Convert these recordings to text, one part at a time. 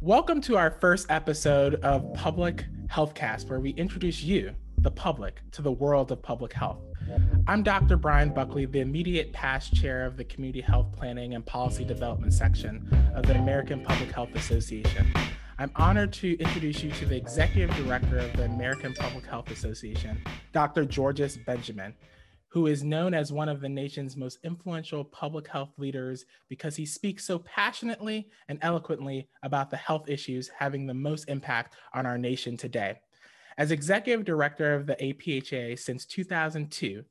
Welcome to our first episode of Public Healthcast, where we introduce you, the public, to the world of public health. I'm Dr. Bryan Buckley, the immediate past chair of the Community Health Planning and Policy Development section of the American Public Health Association. I'm honored to introduce you to the executive director of the American Public Health Association, Dr. Georges Benjamin who is known as one of the nation's most influential public health leaders because he speaks so passionately and eloquently about the health issues having the most impact on our nation today. As executive director of the APHA since 2002,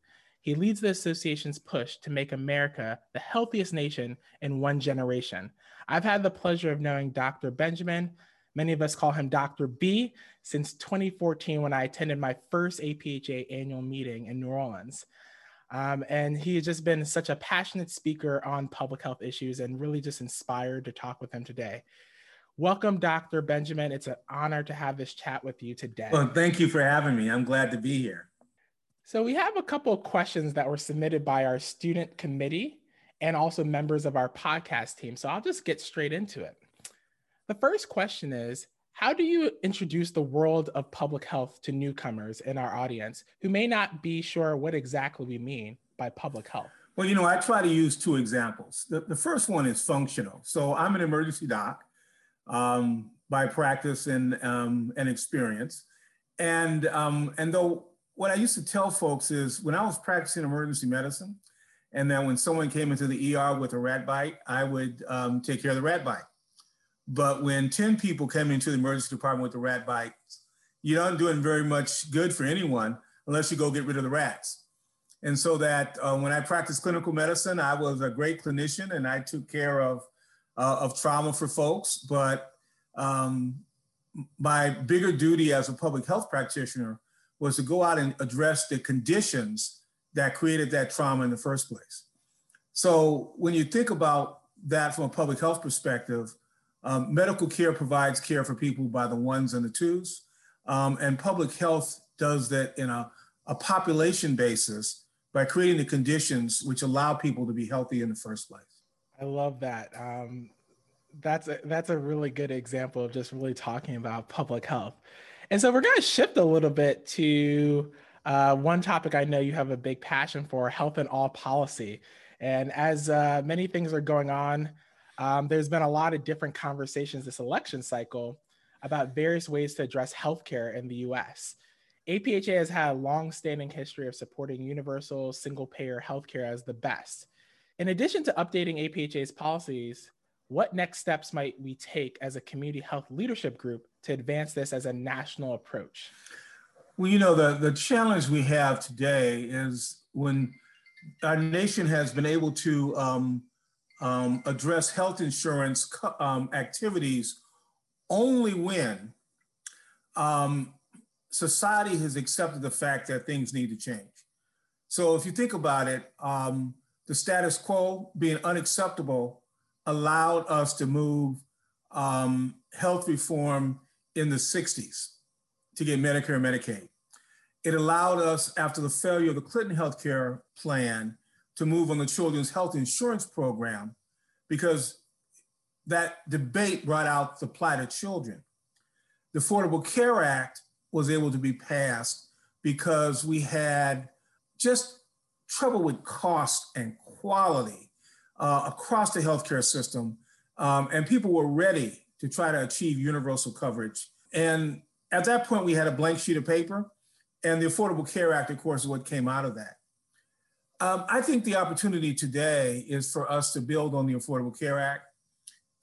he leads the association's push to make America the healthiest nation in one generation. I've had the pleasure of knowing Dr. Benjamin. Many of us call him Dr. B since 2014 when I attended my first APHA annual meeting in New Orleans. Um, and he has just been such a passionate speaker on public health issues and really just inspired to talk with him today. Welcome, Dr. Benjamin. It's an honor to have this chat with you today. Well, thank you for having me. I'm glad to be here. So, we have a couple of questions that were submitted by our student committee and also members of our podcast team. So, I'll just get straight into it. The first question is how do you introduce the world of public health to newcomers in our audience who may not be sure what exactly we mean by public health? Well, you know, I try to use two examples. The, the first one is functional. So I'm an emergency doc um, by practice and, um, and experience. And, um, and though what I used to tell folks is when I was practicing emergency medicine, and then when someone came into the ER with a rat bite, I would um, take care of the rat bite. But when 10 people come into the emergency department with a rat bite, you're not doing very much good for anyone unless you go get rid of the rats. And so that uh, when I practiced clinical medicine, I was a great clinician and I took care of, uh, of trauma for folks. But um, my bigger duty as a public health practitioner was to go out and address the conditions that created that trauma in the first place. So when you think about that from a public health perspective, um, medical care provides care for people by the ones and the twos, um, and public health does that in a, a population basis by creating the conditions which allow people to be healthy in the first place. I love that. Um, that's a, that's a really good example of just really talking about public health. And so we're going to shift a little bit to uh, one topic I know you have a big passion for health and all policy. And as uh, many things are going on um, there's been a lot of different conversations this election cycle about various ways to address healthcare in the US. APHA has had a long-standing history of supporting universal single-payer healthcare as the best. In addition to updating APHA's policies, what next steps might we take as a community health leadership group to advance this as a national approach? Well, you know, the, the challenge we have today is when our nation has been able to um, um, address health insurance um, activities only when um, society has accepted the fact that things need to change. So if you think about it, um, the status quo being unacceptable allowed us to move um, health reform in the 60s to get Medicare and Medicaid. It allowed us, after the failure of the Clinton healthcare plan, to move on the Children's Health Insurance Program because that debate brought out the plight of children. The Affordable Care Act was able to be passed because we had just trouble with cost and quality uh, across the healthcare system. Um, and people were ready to try to achieve universal coverage. And at that point, we had a blank sheet of paper. And the Affordable Care Act, of course, is what came out of that. Um, I think the opportunity today is for us to build on the Affordable Care Act.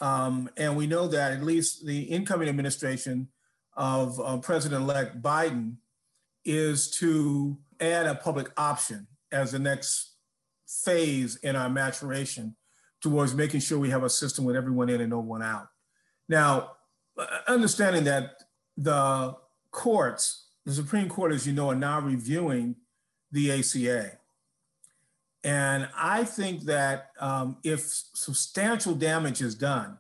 Um, and we know that at least the incoming administration of uh, President-elect Biden is to add a public option as the next phase in our maturation towards making sure we have a system with everyone in and no one out. Now, uh, understanding that the courts, the Supreme Court, as you know, are now reviewing the ACA. And I think that um, if substantial damage is done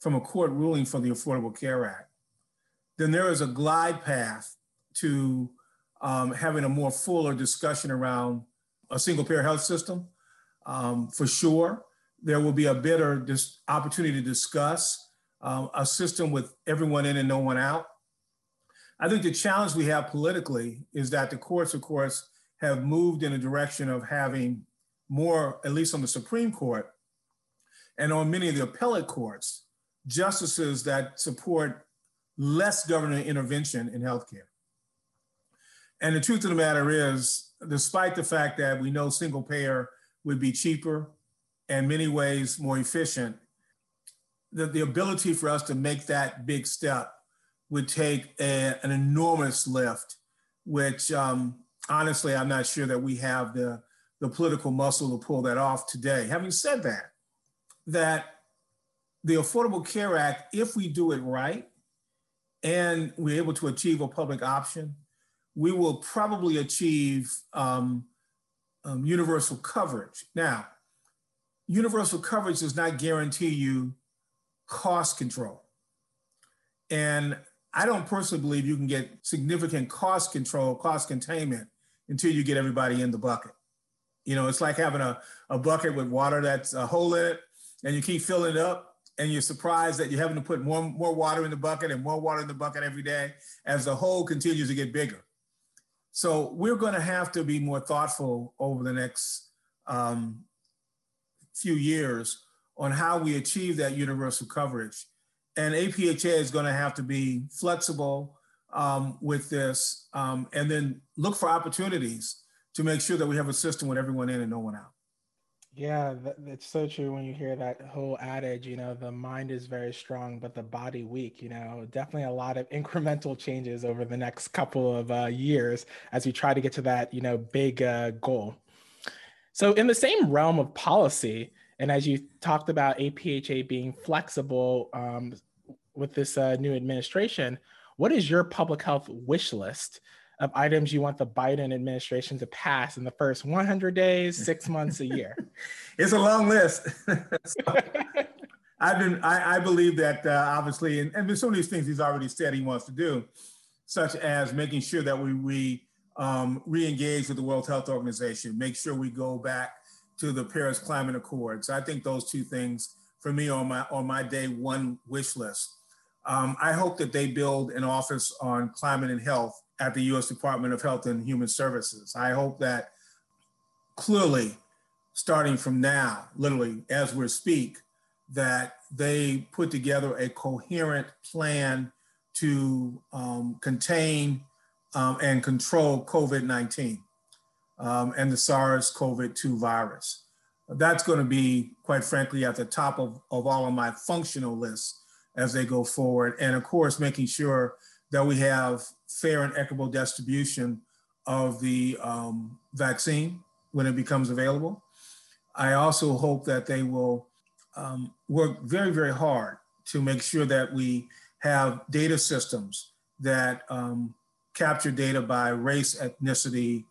from a court ruling for the Affordable Care Act, then there is a glide path to um, having a more fuller discussion around a single payer health system um, for sure. There will be a better dis- opportunity to discuss um, a system with everyone in and no one out. I think the challenge we have politically is that the courts, of course, have moved in a direction of having more, at least on the Supreme Court and on many of the appellate courts, justices that support less government intervention in healthcare. And the truth of the matter is, despite the fact that we know single payer would be cheaper and many ways more efficient, the, the ability for us to make that big step would take a, an enormous lift, which um, honestly, I'm not sure that we have the, the political muscle to pull that off today. Having said that, that the Affordable Care Act, if we do it right and we're able to achieve a public option, we will probably achieve um, um, universal coverage. Now, universal coverage does not guarantee you cost control. And I don't personally believe you can get significant cost control, cost containment until you get everybody in the bucket. You know, it's like having a, a bucket with water that's a hole in it and you keep filling it up and you're surprised that you're having to put more, more water in the bucket and more water in the bucket every day as the hole continues to get bigger. So we're going to have to be more thoughtful over the next um, few years on how we achieve that universal coverage. And APHA is going to have to be flexible um, with this um, and then look for opportunities to make sure that we have a system with everyone in and no one out. Yeah, it's so true when you hear that whole adage, you know, the mind is very strong, but the body weak, you know, definitely a lot of incremental changes over the next couple of uh, years as we try to get to that, you know, big uh, goal. So, in the same realm of policy, and as you talked about APHA being flexible um, with this uh, new administration, what is your public health wish list of items you want the Biden administration to pass in the first 100 days, six months, a year? it's a long list. so, I've been, I, I believe that uh, obviously, and, and some of these things he's already said he wants to do, such as making sure that we re, um, re-engage with the World Health Organization, make sure we go back to the Paris Climate Accords. I think those two things for me on my on my day one wish list. Um, I hope that they build an office on climate and health at the U.S. Department of Health and Human Services. I hope that clearly, starting from now, literally as we speak, that they put together a coherent plan to um, contain um, and control COVID 19 um, and the SARS CoV 2 virus. That's going to be, quite frankly, at the top of, of all of my functional lists as they go forward. And of course, making sure that we have fair and equitable distribution of the um, vaccine when it becomes available. I also hope that they will um, work very, very hard to make sure that we have data systems that um, capture data by race, ethnicity,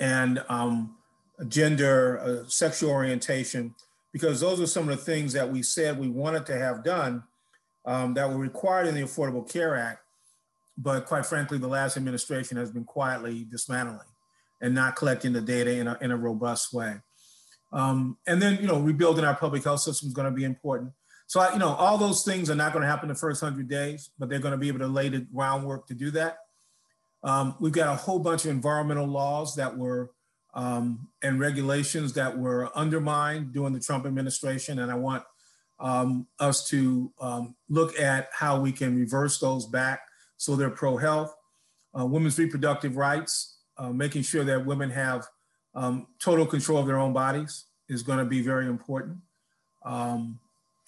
and um, gender, uh, sexual orientation, because those are some of the things that we said we wanted to have done um, that were required in the Affordable Care Act. But quite frankly, the last administration has been quietly dismantling and not collecting the data in a, in a robust way. Um, and then, you know, rebuilding our public health system is going to be important. So, I, you know, all those things are not going to happen the first 100 days, but they're going to be able to lay the groundwork to do that. Um, we've got a whole bunch of environmental laws that were um, and regulations that were undermined during the Trump administration. And I want um, us to um, look at how we can reverse those back so they're pro health. Uh, women's reproductive rights, uh, making sure that women have um, total control of their own bodies is going to be very important. Um,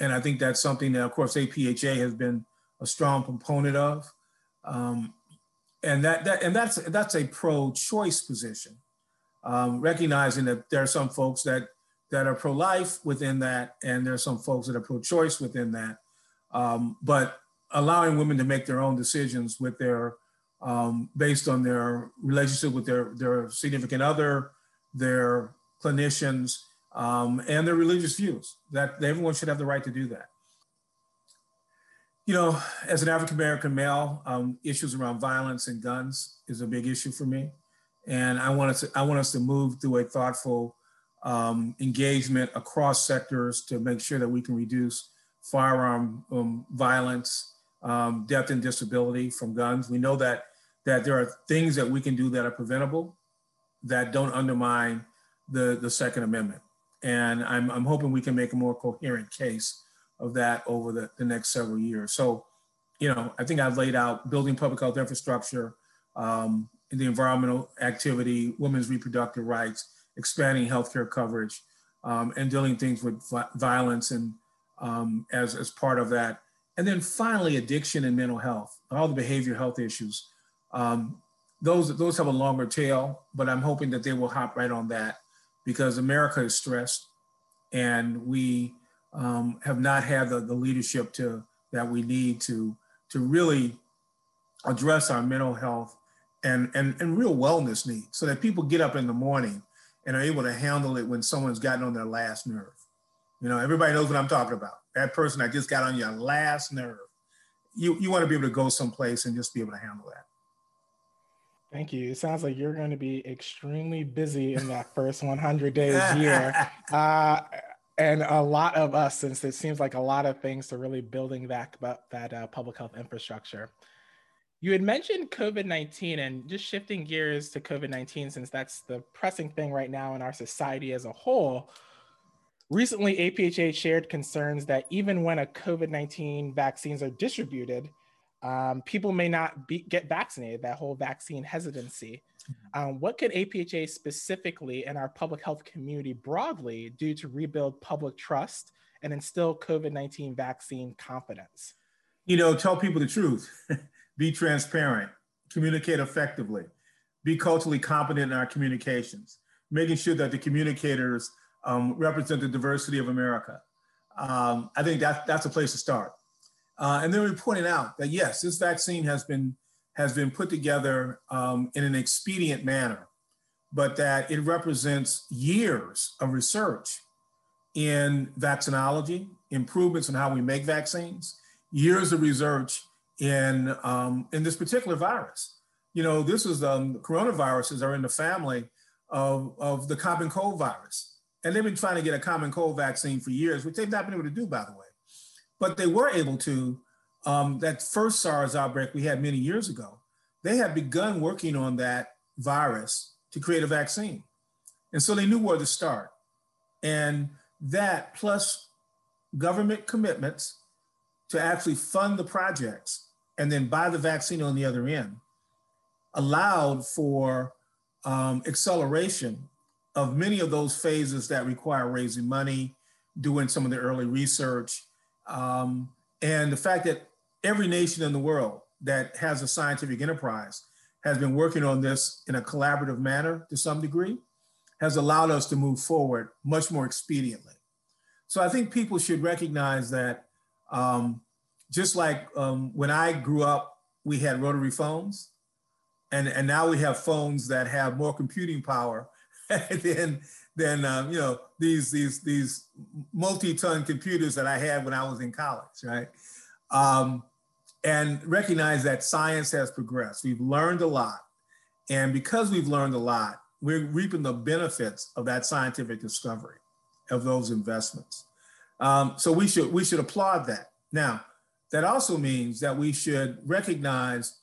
and I think that's something that, of course, APHA has been a strong component of. Um, and that, that and that's that's a pro-choice position, um, recognizing that there are some folks that that are pro-life within that, and there are some folks that are pro-choice within that. Um, but allowing women to make their own decisions with their um, based on their relationship with their their significant other, their clinicians, um, and their religious views. That everyone should have the right to do that you know, as an African American male, um, issues around violence and guns is a big issue for me. And I want us to, I want us to move through a thoughtful um, engagement across sectors to make sure that we can reduce firearm um, violence, um, death and disability from guns. We know that that there are things that we can do that are preventable that don't undermine the, the Second Amendment. And I'm, I'm hoping we can make a more coherent case of that over the, the next several years. So, you know, I think I've laid out building public health infrastructure, um, the environmental activity, women's reproductive rights, expanding healthcare coverage, um, and dealing things with violence and um, as, as part of that. And then finally, addiction and mental health, all the behavioral health issues. Um, those, those have a longer tail, but I'm hoping that they will hop right on that because America is stressed and we um, have not had the, the leadership to, that we need to, to really address our mental health and, and, and real wellness needs so that people get up in the morning and are able to handle it when someone's gotten on their last nerve. You know, everybody knows what I'm talking about. That person that just got on your last nerve. You, you want to be able to go someplace and just be able to handle that. Thank you. It sounds like you're going to be extremely busy in that first 100 days here. Uh, and a lot of us, since it seems like a lot of things to really building that, that uh, public health infrastructure. You had mentioned COVID 19 and just shifting gears to COVID 19, since that's the pressing thing right now in our society as a whole. Recently, APHA shared concerns that even when a COVID 19 vaccines are distributed, um, people may not be, get vaccinated, that whole vaccine hesitancy. Um, what could APHA specifically and our public health community broadly do to rebuild public trust and instill COVID 19 vaccine confidence? You know, tell people the truth. be transparent, communicate effectively, be culturally competent in our communications, making sure that the communicators um, represent the diversity of America. Um, I think that, that's a place to start. Uh, and then we pointed out that yes, this vaccine has been has been put together um, in an expedient manner, but that it represents years of research in vaccinology, improvements in how we make vaccines, years of research in, um, in this particular virus. You know, this is um, coronaviruses are in the family of, of the common cold virus. And they've been trying to get a common cold vaccine for years, which they've not been able to do, by the way. But they were able to, um, that first SARS outbreak we had many years ago, they had begun working on that virus to create a vaccine. And so they knew where to start. And that plus government commitments to actually fund the projects and then buy the vaccine on the other end allowed for um, acceleration of many of those phases that require raising money, doing some of the early research, um, and the fact that every nation in the world that has a scientific enterprise has been working on this in a collaborative manner to some degree has allowed us to move forward much more expediently. So I think people should recognize that um, just like um, when I grew up, we had rotary phones, and and now we have phones that have more computing power than than um, you know these these these multi-ton computers that I had when I was in college, right? Um, and recognize that science has progressed. We've learned a lot, and because we've learned a lot, we're reaping the benefits of that scientific discovery, of those investments. Um, so we should we should applaud that. Now, that also means that we should recognize,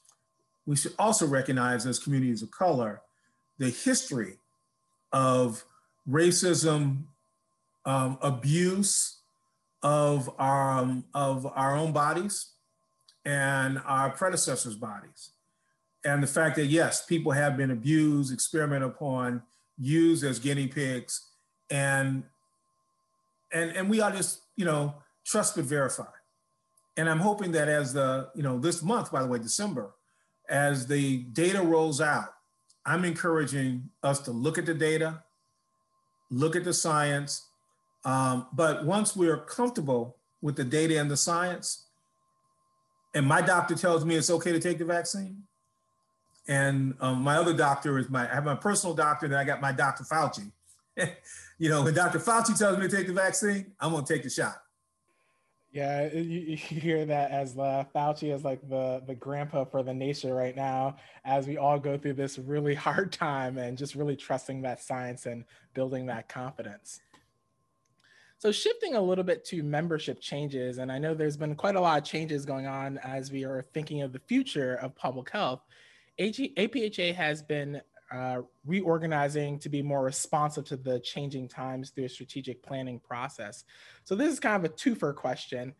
we should also recognize as communities of color, the history of racism, um, abuse of our, um, of our own bodies and our predecessors' bodies. And the fact that, yes, people have been abused, experimented upon, used as guinea pigs, and, and, and we are just, you know, trust but verify and I'm hoping that as the, you know, this month, by the way, December, as the data rolls out, I'm encouraging us to look at the data, look at the science. Um, but once we're comfortable with the data and the science, and my doctor tells me it's okay to take the vaccine, and um, my other doctor is my, I have my personal doctor, and I got my Dr. Fauci. you know, when Dr. Fauci tells me to take the vaccine, I'm gonna take the shot Yeah, you, you hear that as uh, Fauci is like the the grandpa for the nation right now, as we all go through this really hard time and just really trusting that science and building that confidence. So shifting a little bit to membership changes, and I know there's been quite a lot of changes going on as we are thinking of the future of public health. AG, APHA has been uh, reorganizing to be more responsive to the changing times through a strategic planning process. So this is kind of a twofer question.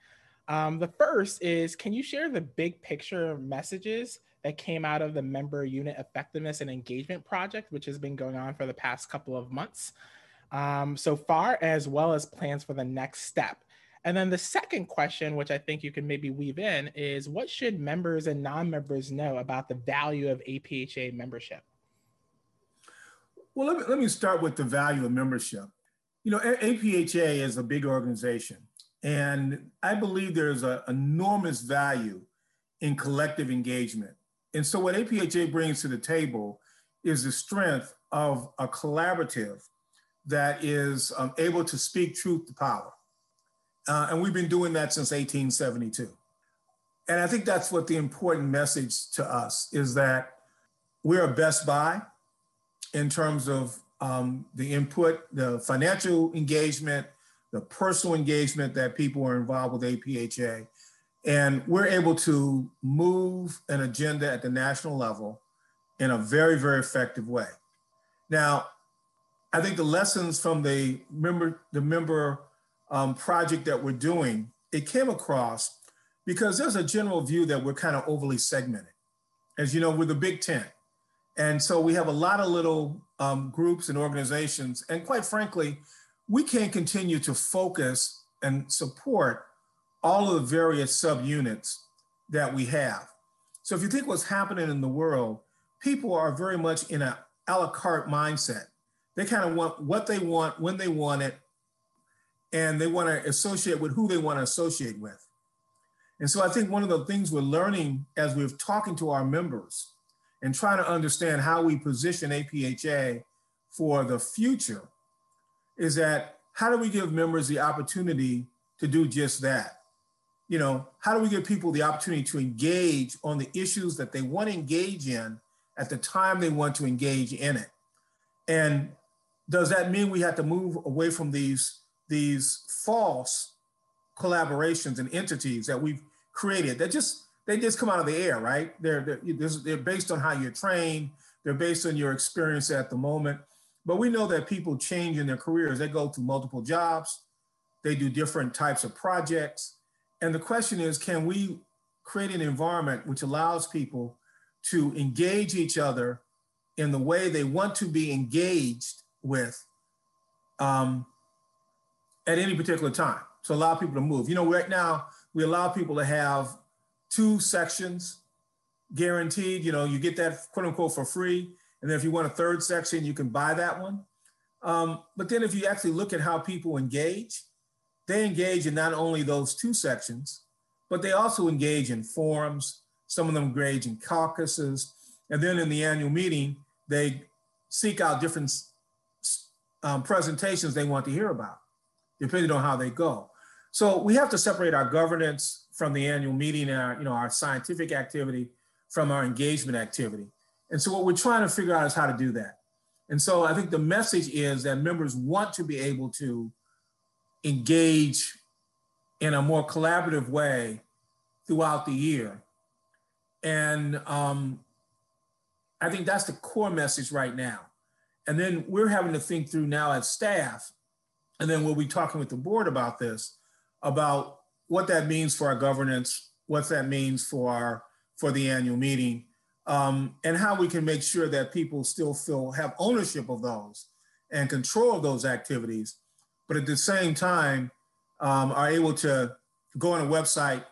Um, the first is, can you share the big picture messages that came out of the member unit effectiveness and engagement project, which has been going on for the past couple of months? um, so far, as well as plans for the next step. And then the second question, which I think you can maybe weave in, is what should members and non members know about the value of APHA membership? Well, let me, let me start with the value of membership. You know, APHA is a big organization, and I believe there's an enormous value in collective engagement. And so, what APHA brings to the table is the strength of a collaborative that is um, able to speak truth to power. Uh, and we've been doing that since 1872. And I think that's what the important message to us is that we're a Best Buy in terms of um, the input, the financial engagement, the personal engagement that people are involved with APHA. And we're able to move an agenda at the national level in a very, very effective way. Now, I think the lessons from the member the member um, project that we're doing it came across because there's a general view that we're kind of overly segmented. As you know, we're the big tent, and so we have a lot of little um, groups and organizations, and quite frankly, we can't continue to focus and support all of the various subunits that we have. So if you think what's happening in the world, people are very much in a a la carte mindset they kind of want what they want when they want it, and they want to associate with who they want to associate with. And so I think one of the things we're learning as we're talking to our members and trying to understand how we position APHA for the future is that how do we give members the opportunity to do just that? You know, how do we give people the opportunity to engage on the issues that they want to engage in at the time they want to engage in it? And does that mean we have to move away from these these false collaborations and entities that we've created that just they just come out of the air right? They're they're, they're based on how you're trained. They're based on your experience at the moment. But we know that people change in their careers. They go through multiple jobs. They do different types of projects. And the question is can we create an environment which allows people to engage each other in the way they want to be engaged with um, at any particular time to allow people to move. You know, right now we allow people to have two sections guaranteed. You know, you get that quote unquote for free. And then if you want a third section, you can buy that one. Um, but then if you actually look at how people engage, they engage in not only those two sections, but they also engage in forums. Some of them engage in caucuses. And then in the annual meeting, they seek out different um, presentations they want to hear about, depending on how they go. So we have to separate our governance from the annual meeting and our, you know, our scientific activity from our engagement activity. And so what we're trying to figure out is how to do that. And so I think the message is that members want to be able to engage in a more collaborative way throughout the year. And um, I think that's the core message right now. And then we're having to think through now as staff, and then we'll be talking with the board about this, about what that means for our governance, what that means for our for the annual meeting, um, and how we can make sure that people still feel have ownership of those and control of those activities, but at the same time um, are able to go on a website,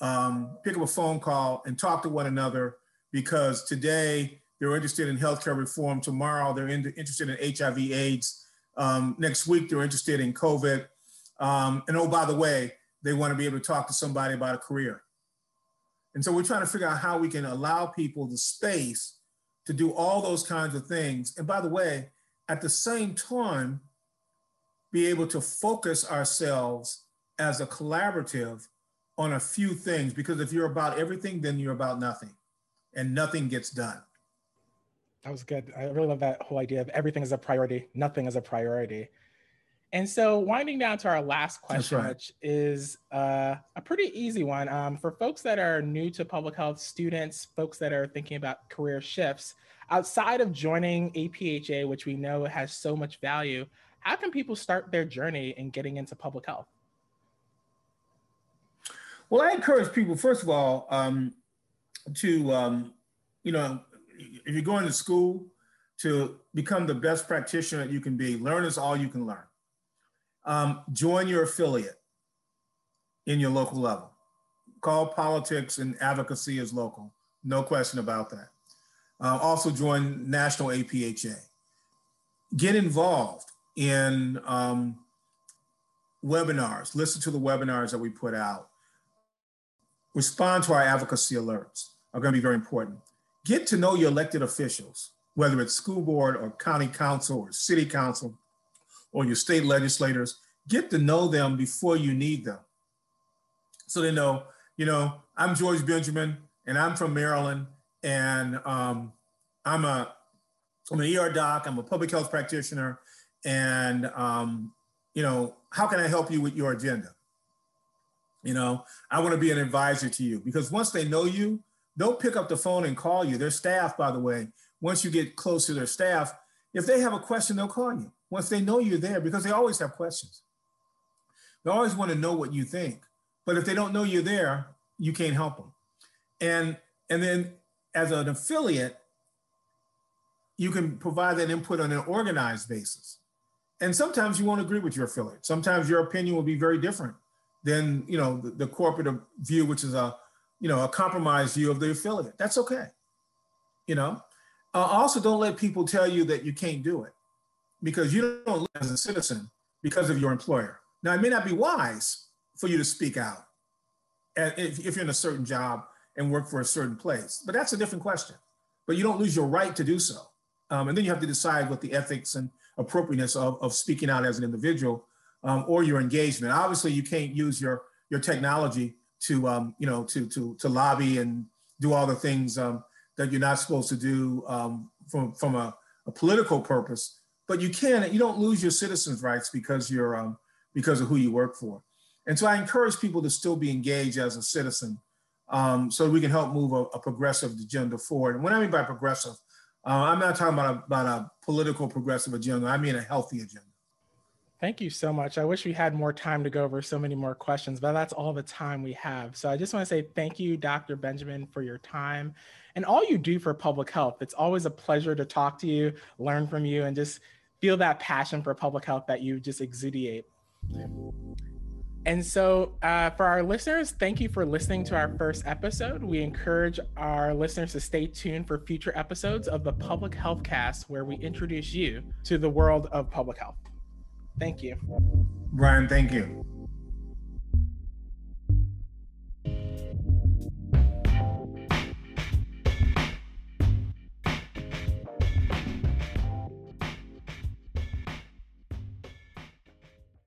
um, pick up a phone call, and talk to one another because today they're interested in healthcare reform. Tomorrow, they're in, interested in HIV AIDS. Um, next week, they're interested in COVID. Um, and oh, by the way, they want to be able to talk to somebody about a career. And so we're trying to figure out how we can allow people the space to do all those kinds of things. And by the way, at the same time, be able to focus ourselves as a collaborative on a few things because if you're about everything, then you're about nothing and nothing gets done. That was good. I really love that whole idea of everything is a priority, nothing is a priority. And so, winding down to our last question, right. which is uh, a pretty easy one um, for folks that are new to public health, students, folks that are thinking about career shifts. Outside of joining APHA, which we know has so much value, how can people start their journey in getting into public health? Well, I encourage people, first of all, um, to, um, you know, if you're going to school, to become the best practitioner that you can be. Learn is all you can learn. Um, join your affiliate in your local level. Call politics and advocacy as local. No question about that. Uh, also join National APHA. Get involved in um, webinars. Listen to the webinars that we put out. Respond to our advocacy alerts are going to be very important. Get to know your elected officials, whether it's school board or county council or city council or your state legislators. Get to know them before you need them. So they know, you know, I'm Georges Benjamin and I'm from Maryland and um, I'm a I'm an ER doc, I'm a public health practitioner, and um, you know, how can I help you with your agenda? You know, I want to be an advisor to you because once they know you, they'll pick up the phone and call you. Their staff, by the way, once you get close to their staff, if they have a question, they'll call you. Once they know you're there, because they always have questions. They always want to know what you think. But if they don't know you're there, you can't help them. And and then as an affiliate, you can provide that input on an organized basis. And sometimes you won't agree with your affiliate. Sometimes your opinion will be very different than you know the, the corporate view, which is a you know, a compromised view of the affiliate. That's okay. You know, uh, also don't let people tell you that you can't do it because you don't live as a citizen because of your employer. Now, it may not be wise for you to speak out if, if you're in a certain job and work for a certain place, but that's a different question. But you don't lose your right to do so. Um, and then you have to decide what the ethics and appropriateness of, of speaking out as an individual um, or your engagement. Obviously, you can't use your, your technology to um, you know to to to lobby and do all the things um, that you're not supposed to do um, from from a, a, political purpose. But you can you don't lose your citizens' rights because you're um, because of who you work for. And so I encourage people to still be engaged as a citizen, um, so we can help move a, a, progressive agenda forward. And what I mean by progressive, uh, I'm not talking about a, about a political progressive agenda. I mean a healthy agenda. Thank you so much. I wish we had more time to go over so many more questions, but that's all the time we have. So I just want to say thank you, Dr. Benjamin, for your time and all you do for public health. It's always a pleasure to talk to you, learn from you, and just feel that passion for public health that you just exudiate. And so, uh, for our listeners, thank you for listening to our first episode. We encourage our listeners to stay tuned for future episodes of the Public Health Cast, where we introduce you to the world of public health. Thank you. Bryan, thank you.